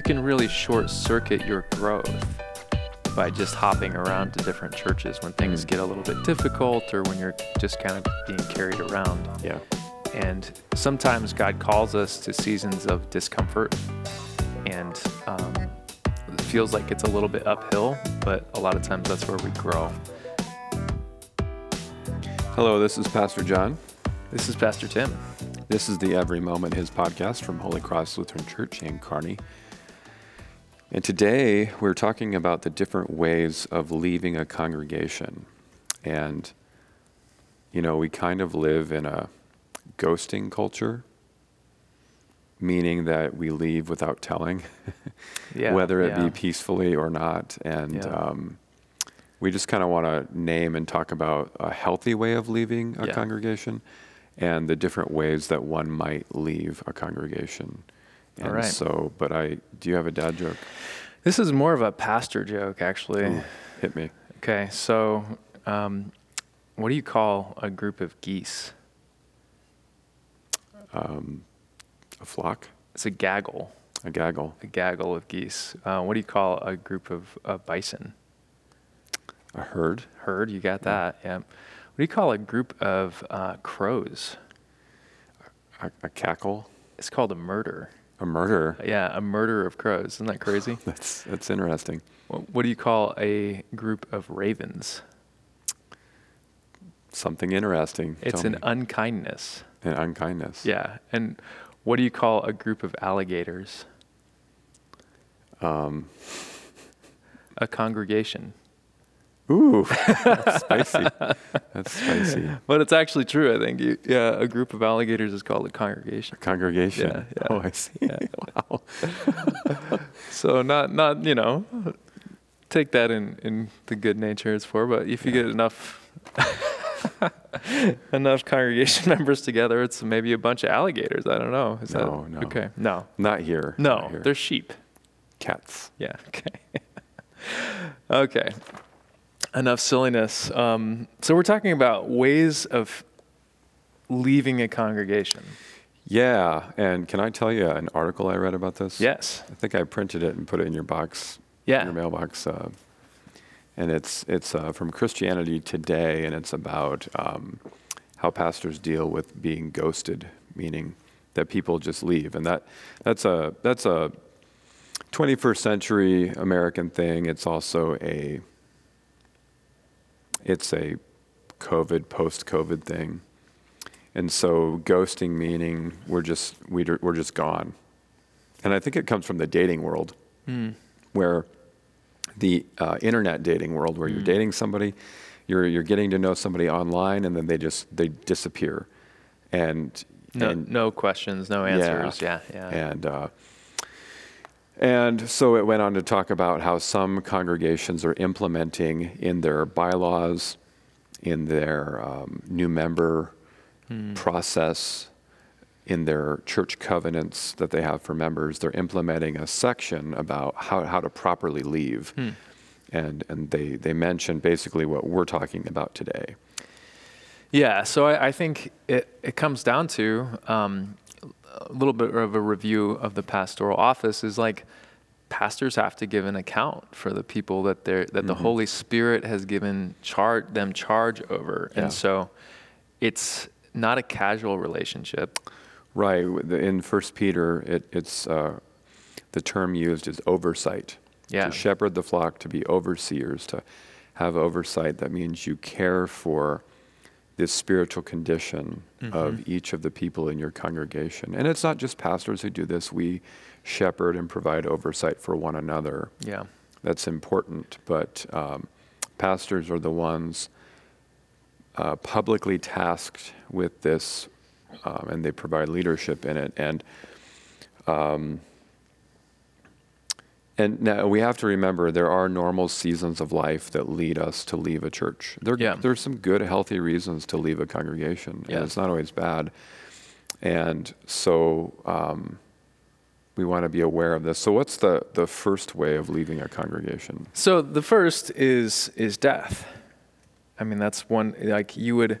you can really short circuit your growth by just hopping around to different churches when things Mm. get a little bit difficult or when you're just kind of being carried around. Yeah. And sometimes God calls us to seasons of discomfort, and um, it feels like it's a little bit uphill, but a lot of times that's where we grow. Hello, this is Pastor John. This is Pastor Tim. This is the Every Moment His podcast from Holy Cross Lutheran Church in Kearney. And today we're talking about the different ways of leaving a congregation. And, you know, we kind of live in a ghosting culture, meaning that we leave without telling, Yeah, whether it yeah. be peacefully or not. And Yeah. um, we just kind of want to name and talk about a healthy way of leaving a congregation and the different ways that one might leave a congregation. All And right. so, but I, do you have a dad joke? This is more of a pastor joke, actually. Ooh, hit me. Okay, so um, what do you call a group of geese? Um, a flock, It's a gaggle. a gaggle, A gaggle of geese. Uh, what do you call a group of uh, bison? a herd, Herd. You got that? Yeah. What do you call a group of uh, crows? a, a cackle, It's called a murder. A murder. Yeah, a murder of crows. Isn't that crazy? That's that's interesting. what, what do you call a group of ravens? Something interesting. It's Tell an me. unkindness. an unkindness. Yeah. And what do you call a group of alligators? Um, A congregation. Ooh, that's spicy. That's spicy. But it's actually true, I think. You, yeah, a group of alligators is called a congregation. A Congregation. Yeah, yeah. Oh, I see. Yeah. wow. So not not you know, take that in in the good nature it's for. But if you get enough enough congregation members together, it's maybe a bunch of alligators. I don't know. Is No, that no. okay? No, Not here. no, Not here. they're sheep. cats. Yeah. Okay. okay. Enough silliness. Um, so we're talking about ways of leaving a congregation. Yeah, and can I tell you an article I read about this? Yes. I think I printed it and put it in your box, Yeah. your mailbox. Uh, and it's it's uh, from Christianity Today, and it's about um, how pastors deal with being ghosted, meaning that people just leave, and that that's a that's a 21st century American thing. It's also a it's a COVID post COVID thing. And so ghosting meaning we're just we we're just gone. And I think it comes from the dating world Hmm. where the uh, internet dating world where you're Mm. dating somebody, you're you're getting to know somebody online and then they just they disappear. And No, and no questions, no answers. Yeah. Yeah. and uh, and so it went on to talk about how some congregations are implementing in their bylaws, in their um, new member Hmm. process, in their church covenants that they have for members, they're implementing a section about how, how to properly leave. Hmm. And, and they, they mention basically what we're talking about today. Yeah, so I, I think it, it comes down to um, a little bit of a review of the pastoral office is like pastors have to give an account for the people that they're that the Mhm. Holy Spirit has given char- them charge over, Yeah. and so it's not a casual relationship. Right. In First Peter, it, it's uh, the term used is oversight. Yeah. To shepherd the flock, to be overseers, to have oversight. That means you care for this spiritual condition of Mhm. each of the people in your congregation. And it's not just pastors who do this. We shepherd and provide oversight for one another. Yeah, That's important. But um, pastors are the ones uh, publicly tasked with this, um, and they provide leadership in it. And um, and now we have to remember there are normal seasons of life that lead us to leave a church. There, Yeah. There's some good, healthy reasons to leave a congregation, Yeah. and it's not always bad. And so um, we want to be aware of this. So, what's the, the first way of leaving a congregation? So the first is is death. I mean, that's one like you would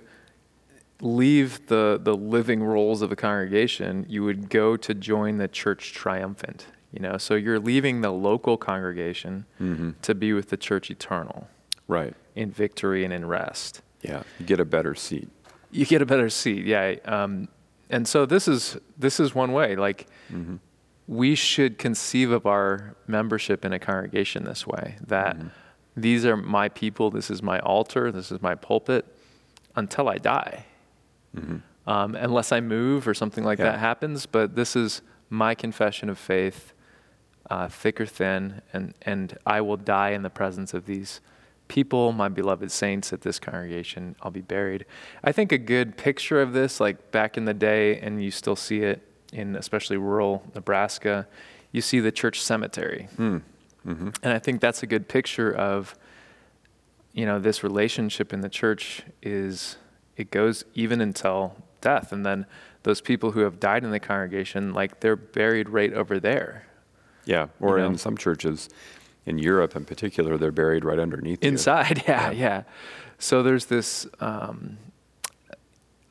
leave the the living rolls of a congregation. You would go to join the church triumphant. You know, so you're leaving the local congregation Mm-hmm. to be with the church eternal Right. in victory and in rest. Yeah. You get a better seat. You get a better seat, yeah. Um, and so this is this is one way. Like Mm-hmm. we should conceive of our membership in a congregation this way: that Mm-hmm. these are my people, this is my altar, this is my pulpit, until I die. Um, unless I move or something like Mm-hmm. Yeah. that happens, but this is my confession of faith, uh, thick or thin, and and I will die in the presence of these people, my beloved saints at this congregation. I'll be buried. I think a good picture of this, like back in the day, and you still see it in especially rural Nebraska, you see the church cemetery. Mm. Mm-hmm. And I think that's a good picture of, you know, this relationship in the church is it goes even until death. And then those people who have died in the congregation, like they're buried right over there. Yeah. Or You know? in some churches, in Europe in particular, they're buried right underneath you. Inside, yeah, Yeah. yeah. So there's this, um,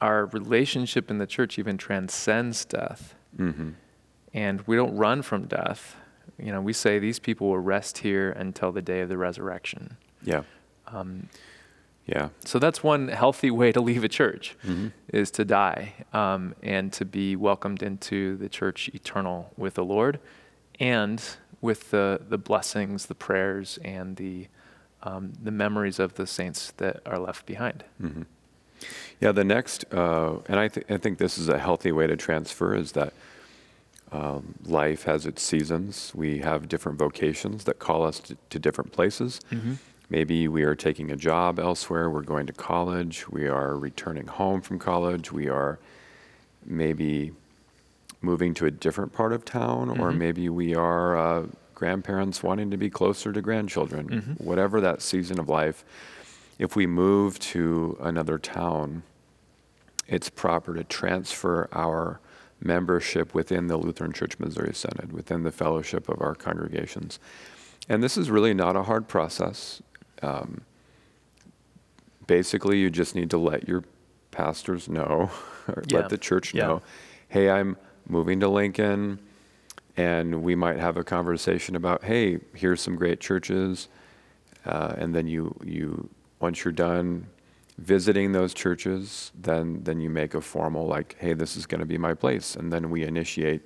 our relationship in the church even transcends death. Mm-hmm. And we don't run from death. You know, we say these people will rest here until the day of the resurrection. Yeah. Um, Yeah. So that's one healthy way to leave a church Mhm. is to die um, and to be welcomed into the church eternal with the Lord and with the, the blessings, the prayers, and the, um, the memories of the saints that are left behind. hmm Yeah, the next, uh, and I, th- I think this is a healthy way to transfer, is that um, life has its seasons. We have different vocations that call us to, to different places. Maybe we are taking a job elsewhere, we're going to college, we are returning home from college, we are maybe moving to a different part of town, or Mhm. maybe we are uh, grandparents wanting to be closer to grandchildren. Mhm. Whatever that season of life, if we move to another town, it's proper to transfer our membership within the Lutheran Church Missouri Synod, within the fellowship of our congregations. And this is really not a hard process. Um, basically, you just need to let your pastors know, or Yeah. let the church Yeah. know, hey, I'm moving to Lincoln, and we might have a conversation about, hey, here's some great churches, uh, and then you you once you're done visiting those churches, then then you make a formal like, hey, this is going to be my place, and then we initiate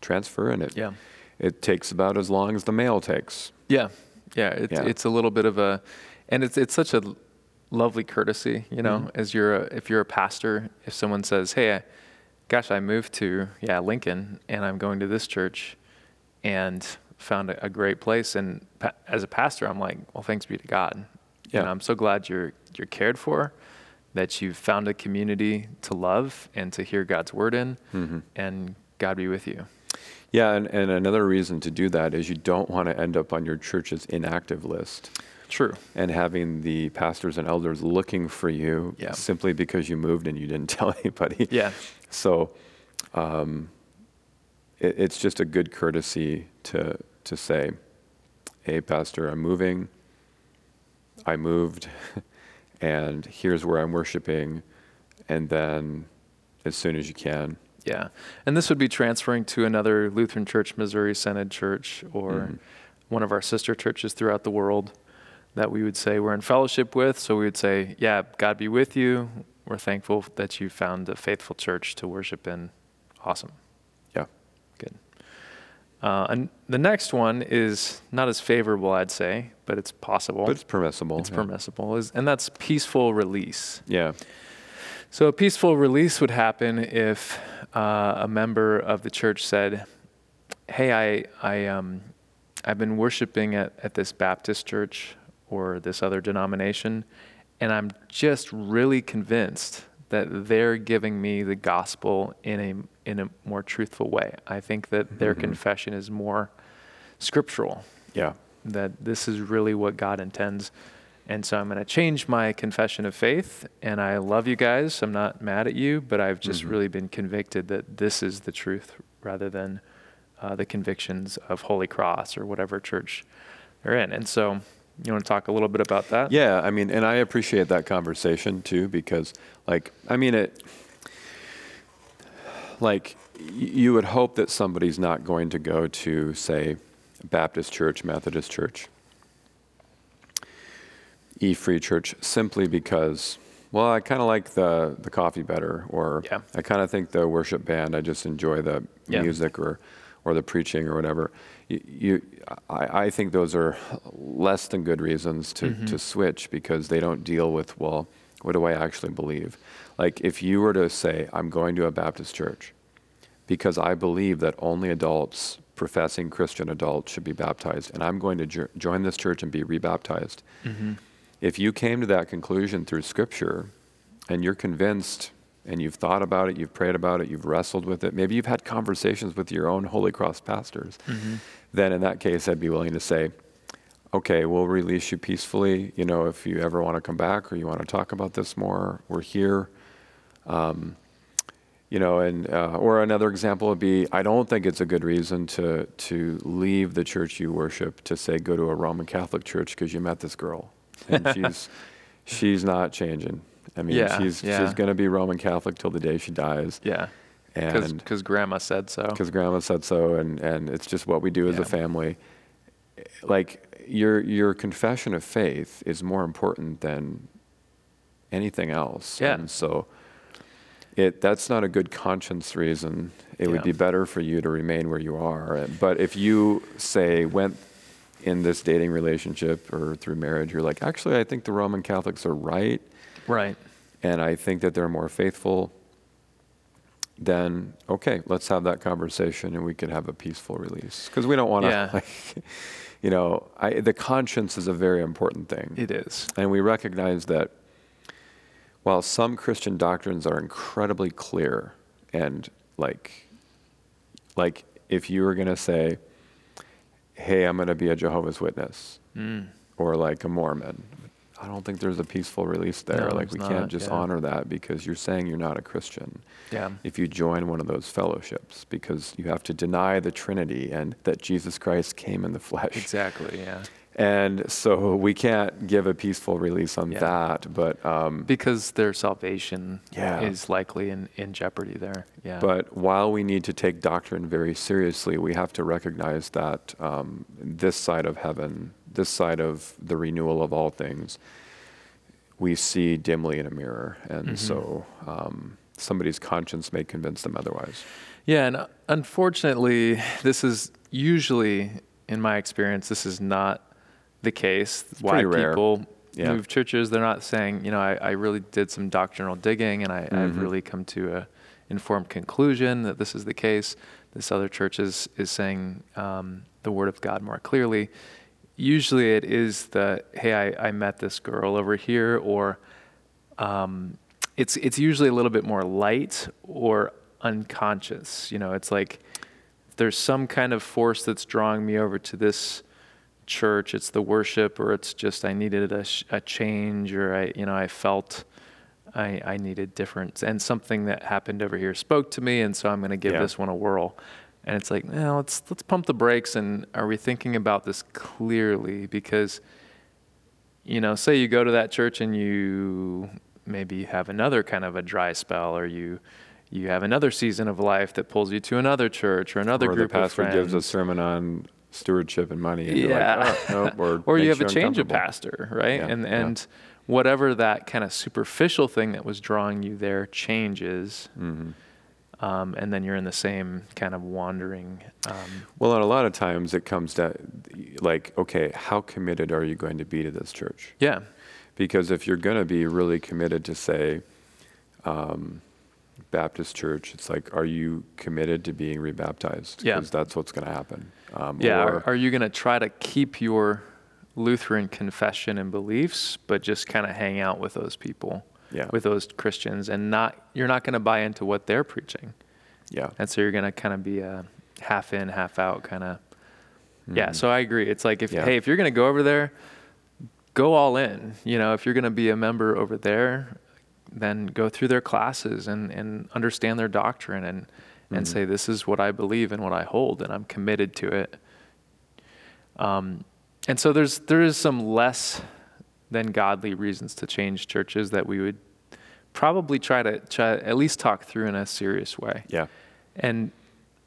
transfer, and it Yeah. it takes about as long as the mail takes. Yeah, yeah. It's Yeah. it's a little bit of a, and it's it's such a lovely courtesy, you know, Mhm. as you're a, if you're a pastor, if someone says, "Hey, I, gosh, I moved to yeah Lincoln, and I'm going to this church, and found a, a great place," and pa- as a pastor, I'm like, "Well, thanks be to God." Yeah. And I'm so glad you're you're cared for, that you've found a community to love and to hear God's word in, Mhm. and God be with you. Yeah, and, and another reason to do that is you don't want to end up on your church's inactive list True. and having the pastors and elders looking for you Yeah. simply because you moved and you didn't tell anybody. Yeah. So um, it, it's just a good courtesy to, to say, hey, Pastor, I'm moving. I moved, and here's where I'm worshiping. And then as soon as you can. Yeah. And this would be transferring to another Lutheran Church, Missouri Synod Church, or Mhm. one of our sister churches throughout the world that we would say we're in fellowship with. So we would say, Yeah, God be with you. We're thankful that you found a faithful church to worship in. Awesome. Yeah. Good. Uh, and the next one is not as favorable, I'd say, but it's possible. But it's permissible. it's yeah. permissible, is, and that's peaceful release. Yeah. So a peaceful release would happen if uh, a member of the church said, "Hey, I I um I've been worshiping at, at this Baptist church or this other denomination, and I'm just really convinced that they're giving me the gospel in a in a more truthful way. I think that their Mhm. confession is more scriptural Yeah. that this is really what God intends. And so I'm going to change my confession of faith. And I love you guys. I'm not mad at you, but I've just Mhm. really been convicted that this is the truth rather than uh, the convictions of Holy Cross or whatever church they're in. And so you want to talk a little bit about that? Yeah, I mean, and I appreciate that conversation too because, like, I mean, it, like, you would hope that somebody's not going to go to, say, Baptist church, Methodist church, E Free Church, simply because, well, I kind of like the, the coffee better, or Yeah. I kind of think the worship band, I just enjoy the Yeah. music or, or the preaching or whatever. You, I, I think those are less than good reasons to, Mm-hmm. to switch because they don't deal with, well, what do I actually believe? Like if you were to say, I'm going to a Baptist church because I believe that only adults, professing Christian adults, should be baptized, and I'm going to jo- join this church and be rebaptized. If you came to that conclusion through Scripture and you're convinced and you've thought about it, you've prayed about it, you've wrestled with it, maybe you've had conversations with your own Holy Cross pastors, then in that case, I'd be willing to say, okay, we'll release you peacefully. You know, if you ever want to come back or you want to talk about this more, we're here. Um, you know, and uh, or another example would be, I don't think it's a good reason to to leave the church you worship to say go to a Roman Catholic church because you met this girl and she's she's not changing. I mean, Yeah, she's yeah. she's going to be Roman Catholic till the day she dies, Yeah. and Because grandma said so. because grandma said so and, and it's just what we do as a family like your your confession of faith is more important than anything else Yeah. and so it that's not a good conscience reason it would be better for you to remain where you are but if you say went in this dating relationship or through marriage you're like actually i think the roman catholics are right Right. And I think that they're more faithful, then okay, let's have that conversation and we could have a peaceful release. Because we don't want to, Yeah. like, you know, I, the conscience is a very important thing. It is. And we recognize that while some Christian doctrines are incredibly clear and like, like if you were going to say, hey, I'm going to be a Jehovah's Witness Mm. or like a Mormon, I don't think there's a peaceful release there. No, like we not, can't just yeah. honor that because you're saying you're not a Christian. Yeah. If you join one of those fellowships, because you have to deny the Trinity and that Jesus Christ came in the flesh. Exactly. Yeah. And so we can't give a peaceful release on Yeah. that. But um, Because their salvation Yeah. is likely in, in jeopardy there. Yeah. But while we need to take doctrine very seriously, we have to recognize that um, this side of heaven, this side of the renewal of all things, we see dimly in a mirror. And Mhm. so um, somebody's conscience may convince them otherwise. Yeah, and unfortunately, this is usually, in my experience, this is not the case. Why rare. people Yeah. move churches, they're not saying, you know, I, I really did some doctrinal digging and I, I've Mhm. really come to a informed conclusion that this is the case. This other church is, is saying um, the word of God more clearly. Usually it is the, hey, I, I met this girl over here, or um, it's it's usually a little bit more light or unconscious. You know, it's like there's some kind of force that's drawing me over to this church. It's the worship, or it's just I needed a, sh- a change, or I you know I felt I I needed difference, and something that happened over here spoke to me, and so I'm going to give Yeah. this one a whirl. And it's like, no, let's let's pump the brakes, and are we thinking about this clearly? Because you know, say you go to that church and you maybe have another kind of a dry spell, or you you have another season of life that pulls you to another church or another or group the pastor of gives a sermon on stewardship and money. And yeah, like, oh, nope, or, or you have a change of pastor, right? Yeah, and yeah. and whatever that kind of superficial thing that was drawing you there changes, Mhm. Um, and then you're in the same kind of wandering. Um, Well, and a lot of times it comes to like, okay, how committed are you going to be to this church? yeah, Because if you're going to be really committed to, say, um, Baptist church, it's like, are you committed to being rebaptized? Yeah. Because that's what's going to happen. Um, yeah. or- Are, are you going to try to keep your Lutheran confession and beliefs, but just kind of hang out with those people, yeah. with those Christians, and not you're not going to buy into what they're preaching, yeah. and so you're going to kind of be a half in, half out kind of. Yeah, Mhm. so I agree. It's like if Yeah. hey, if you're going to go over there, go all in. You know, if you're going to be a member over there, then go through their classes and and understand their doctrine and and Mhm. say this is what I believe and what I hold and I'm committed to it. Um, and so there's there is some less than godly reasons to change churches that we would probably try to try at least talk through in a serious way. Yeah. And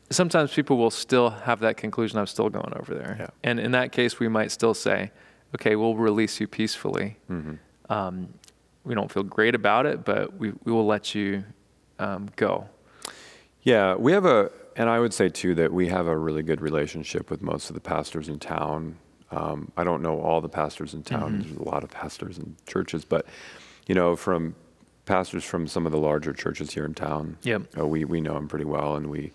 sometimes people will still have that conclusion I'm still going over there. Yeah. And in that case, we might still say, okay, we'll release you peacefully. Mm-hmm. Um, we don't feel great about it, but we, we will let you um, go. Yeah, we have a, and I would say too that we have a really good relationship with most of the pastors in town. Um, I don't know all the pastors in town. Mhm. There's a lot of pastors in churches, but you know, from pastors from some of the larger churches here in town, Yep. uh, we we know them pretty well, and we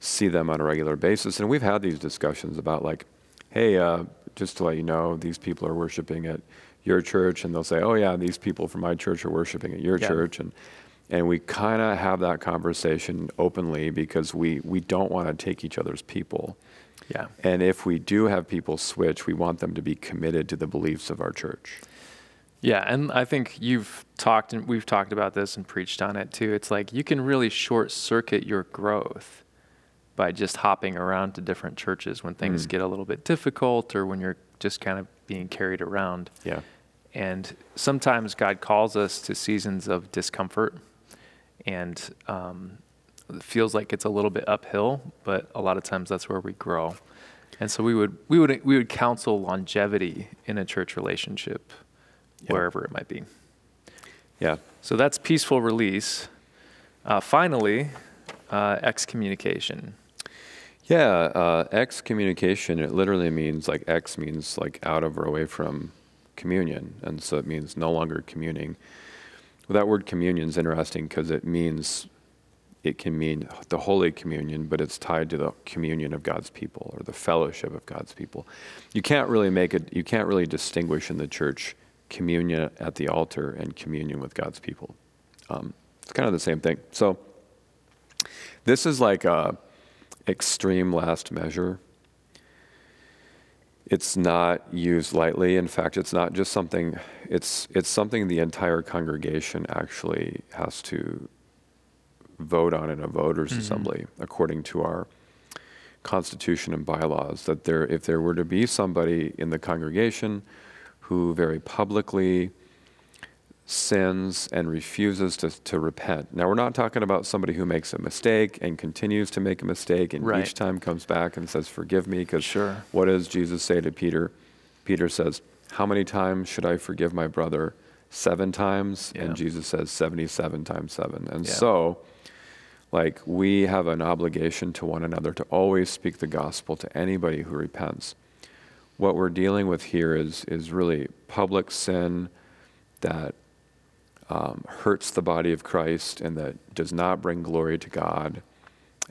see them on a regular basis. And we've had these discussions about like, hey, uh, just to let you know, these people are worshiping at your church, and they'll say, oh yeah, these people from my church are worshiping at your Yeah. church, and and we kind of have that conversation openly because we we don't want to take each other's people. Yeah. And if we do have people switch, we want them to be committed to the beliefs of our church. Yeah, and I think you've talked and we've talked about this and preached on it too. It's like you can really short circuit your growth by just hopping around to different churches when things Mm. get a little bit difficult or when you're just kind of being carried around. Yeah. And sometimes God calls us to seasons of discomfort, and um, feels like it's a little bit uphill, but a lot of times that's where we grow. And so we would we would we would counsel longevity in a church relationship, Yeah. wherever it might be. Yeah. So that's peaceful release. Uh, finally, uh, excommunication. Yeah, uh, excommunication, it literally means like ex means like out of or away from communion. And so it means no longer communing. Well, that word communion is interesting because it means, it can mean the Holy Communion, but it's tied to the communion of God's people or the fellowship of God's people. You can't really make it, you can't really distinguish in the church communion at the altar and communion with God's people. Um, it's kind of the same thing. So this is like a, extreme last measure. It's not used lightly. In fact, it's not just something, it's, it's something the entire congregation actually has to vote on in a voters' Mhm. assembly, according to our constitution and bylaws. That there, if there were to be somebody in the congregation who very publicly sins and refuses to, to repent. Now, we're not talking about somebody who makes a mistake and continues to make a mistake and Right. each time comes back and says, Forgive me. Because Sure. what does Jesus say to Peter? Peter says, How many times should I forgive my brother? Seven times? Yeah. And Jesus says, 77 times seven. And Yeah. so, like, we have an obligation to one another to always speak the gospel to anybody who repents. What we're dealing with here is, is really public sin that um, hurts the body of Christ and that does not bring glory to God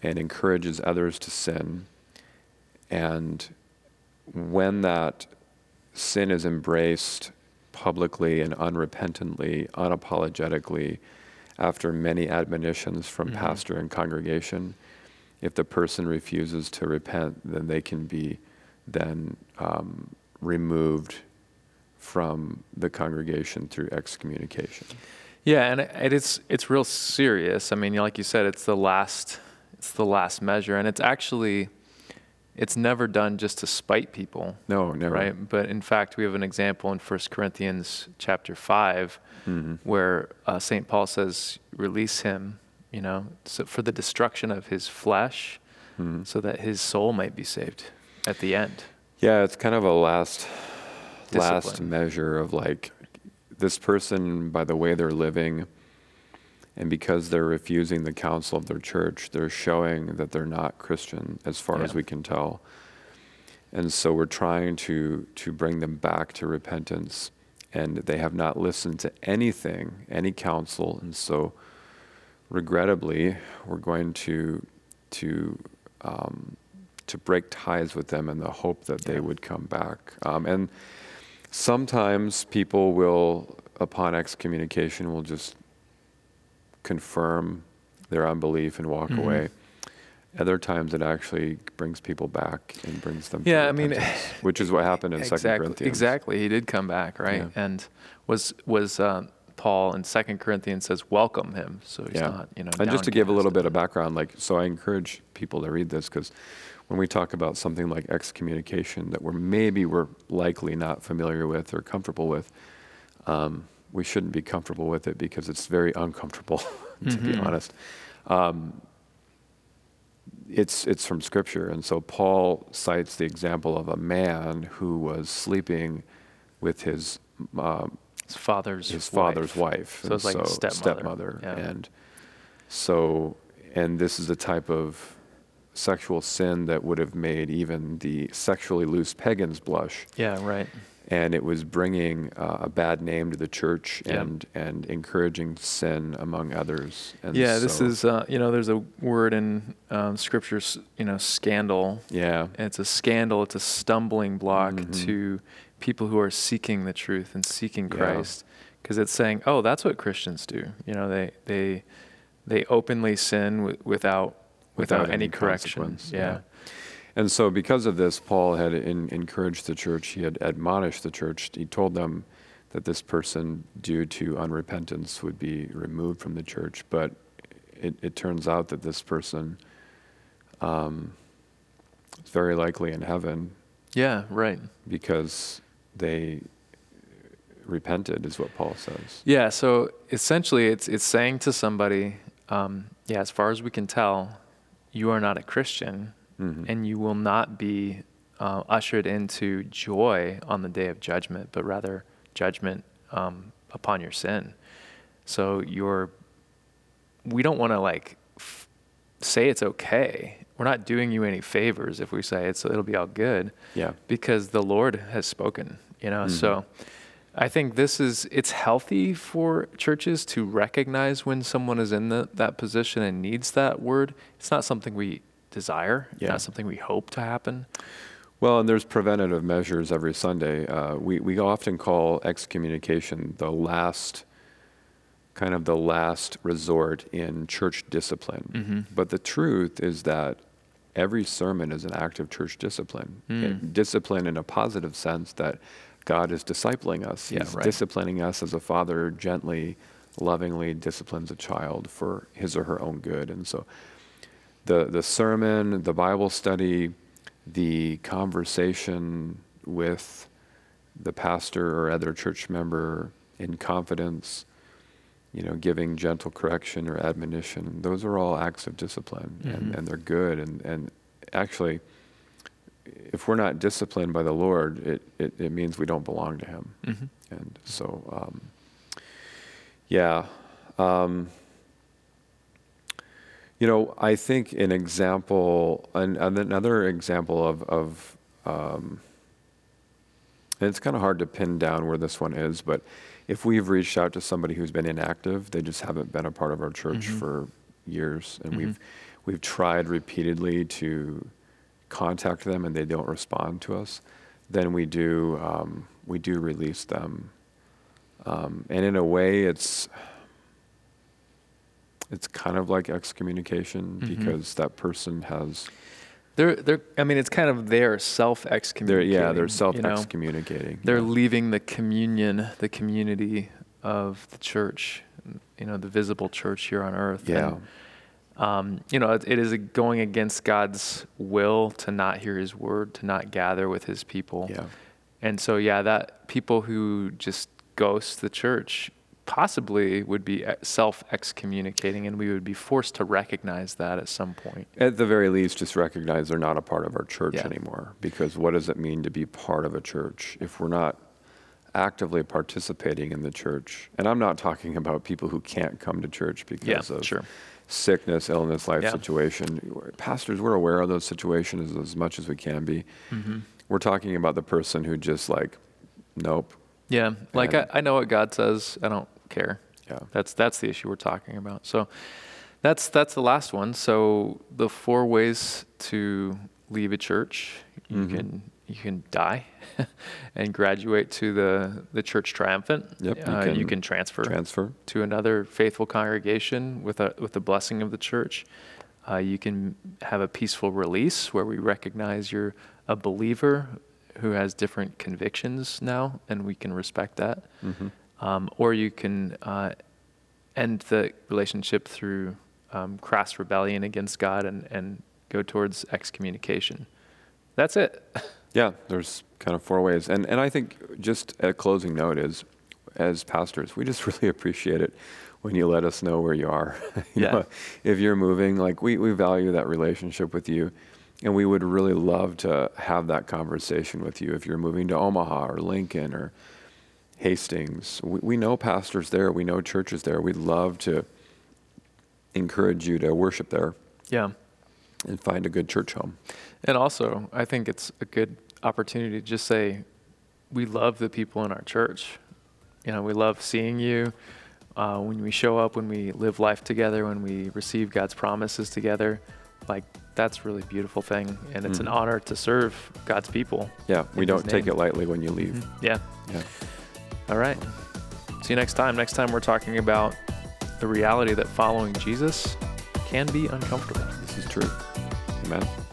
and encourages others to sin. And when that sin is embraced publicly and unrepentantly, unapologetically, after many admonitions from Mhm. pastor and congregation, if the person refuses to repent, then they can be then um, removed from the congregation through excommunication. Yeah, and it, it is it's real serious. I mean, like you said, it's the last it's the last measure, and it's actually it's never done just to spite people, No, never. right? But in fact, we have an example in 1 Corinthians chapter five Mhm. where uh, Saint Paul says, "Release him," you know, so for the destruction of his flesh, Mhm. so that his soul might be saved at the end. Yeah, it's kind of a last last measure of like this person by the way they're living and because they're refusing the counsel of their church, they're showing that they're not Christian as far as we can tell. And so we're trying to to bring them back to repentance and they have not listened to anything, any counsel, and so regrettably, we're going to to um, to break ties with them in the hope that they Yeah. would come back. Um, and sometimes people will, upon excommunication, will just confirm their unbelief and walk Mhm. away. Other times, it actually brings people back and brings them. Yeah, to I mean, which is what happened in Second exactly, Corinthians. Exactly, he did come back, right? Yeah. And was was uh, Paul in Second Corinthians says, "Welcome him," so he's Yeah. not, you know. And just to give a little bit of background, like, so I encourage people to read this because when we talk about something like excommunication that we're maybe we're likely not familiar with or comfortable with, um, we shouldn't be comfortable with it because it's very uncomfortable, to be Mhm. honest. Um, it's it's from Scripture, and so Paul cites the example of a man who was sleeping with his um, His father's his wife. father's wife. So it's like a stepmother. stepmother. Yeah. And so, and this is the type of sexual sin that would have made even the sexually loose pagans blush. Yeah, right. And it was bringing uh, a bad name to the church Yeah. and, and encouraging sin among others. And yeah, this is uh, you know there's a word in um, scriptures you know scandal. Yeah. And it's a scandal. It's a stumbling block Mhm. to people who are seeking the truth and seeking Christ, because it's saying, oh, that's what Christians do. You know, they they they openly sin w- without without, Without any any correction. Yeah. yeah. And so, because of this, Paul had in, encouraged the church, he had admonished the church. He told them that this person, due to unrepentance, would be removed from the church. But it, it turns out that this person um, is very likely in heaven yeah, right. because they repented, is what Paul says. Yeah, so essentially, it's it's saying to somebody, um, yeah, as far as we can tell, you are not a Christian, Mhm. and you will not be uh, ushered into joy on the day of judgment, but rather judgment um, upon your sin. So you're, we don't want to like f- say it's okay. We're not doing you any favors if we say it's it'll be all good Yeah. because the Lord has spoken, you know. Mhm. So I think this is it's healthy for churches to recognize when someone is in the, that position and needs that word. It's not something we desire, Yeah. not something we hope to happen. Well, and there's preventative measures every Sunday. Uh, we, we often call excommunication the last, kind of the last resort in church discipline. Mhm. But the truth is that every sermon is an act of church discipline. Mm. It- discipline in a positive sense that God is discipling us. Yeah, He's right. disciplining us as a father gently, lovingly disciplines a child for his or her own good. And so the the sermon, the Bible study, the conversation with the pastor or other church member in confidence, you know, giving gentle correction or admonition, those are all acts of discipline Mhm. and, and they're good. And, and actually, if we're not disciplined by the Lord, it, it, it means we don't belong to Him. Mhm. And so, um, yeah. Um, you know, I think an example, an, an- another example of, of um, and it's kind of hard to pin down where this one is, but if we've reached out to somebody who's been inactive, they just haven't been a part of our church Mhm. for years, and Mhm. we've we've tried repeatedly to contact them, and they don't respond to us, then we do um, we do release them, um, and in a way, it's it's kind of like excommunication Mhm. because that person has They're they're I mean it's kind of their self excommunicating. yeah they're self you know? excommunicating. They're yeah. leaving the communion, the community of the church, you know, the visible church here on earth. yeah. And, um, you know, it, it is going against God's will to not hear His word, to not gather with His people. Yeah. And so, yeah, that people who just ghost the church possibly would be self excommunicating, and we would be forced to recognize that at some point. At the very least, just recognize they're not a part of our church Yeah. anymore. Because what does it mean to be part of a church if we're not actively participating in the church? And I'm not talking about people who can't come to church because of sure. sickness, illness, life Yeah. situation. Pastors, we're aware of those situations as much as we can be. hmm We're talking about the person who just like, nope. Yeah, like I, I know what God says. I don't care. Yeah. That's that's the issue we're talking about. So that's that's the last one. So the four ways to leave a church. You Mhm. can you can die and graduate to the the church triumphant. Yep, you Uh, you can can transfer Transfer. to another faithful congregation with a with the blessing of the church. Uh, you can have a peaceful release where we recognize you're a believer who has different convictions now, and we can respect that. hmm Um, or you can uh, end the relationship through um, crass rebellion against God and, and go towards excommunication. That's it. Yeah, there's kind of four ways. And, and I think just a closing note is as pastors, we just really appreciate it when you let us know where you are. you Yeah. know, if you're moving, like we, we value that relationship with you. And we would really love to have that conversation with you if you're moving to Omaha or Lincoln or Hastings. We, we know pastors there, we know churches there. We'd love to encourage you to worship there Yeah. and find a good church home. And also, I think it's a good opportunity to just say, we love the people in our church. You know, we love seeing you uh, when we show up, when we live life together, when we receive God's promises together. Like, that's a really beautiful thing. And it's an Mhm. honor to serve God's people. Yeah, we don't take it lightly when you leave. Yeah. Yeah. All right. See you next time. Next time, we're talking about the reality that following Jesus can be uncomfortable. This is true. Amen.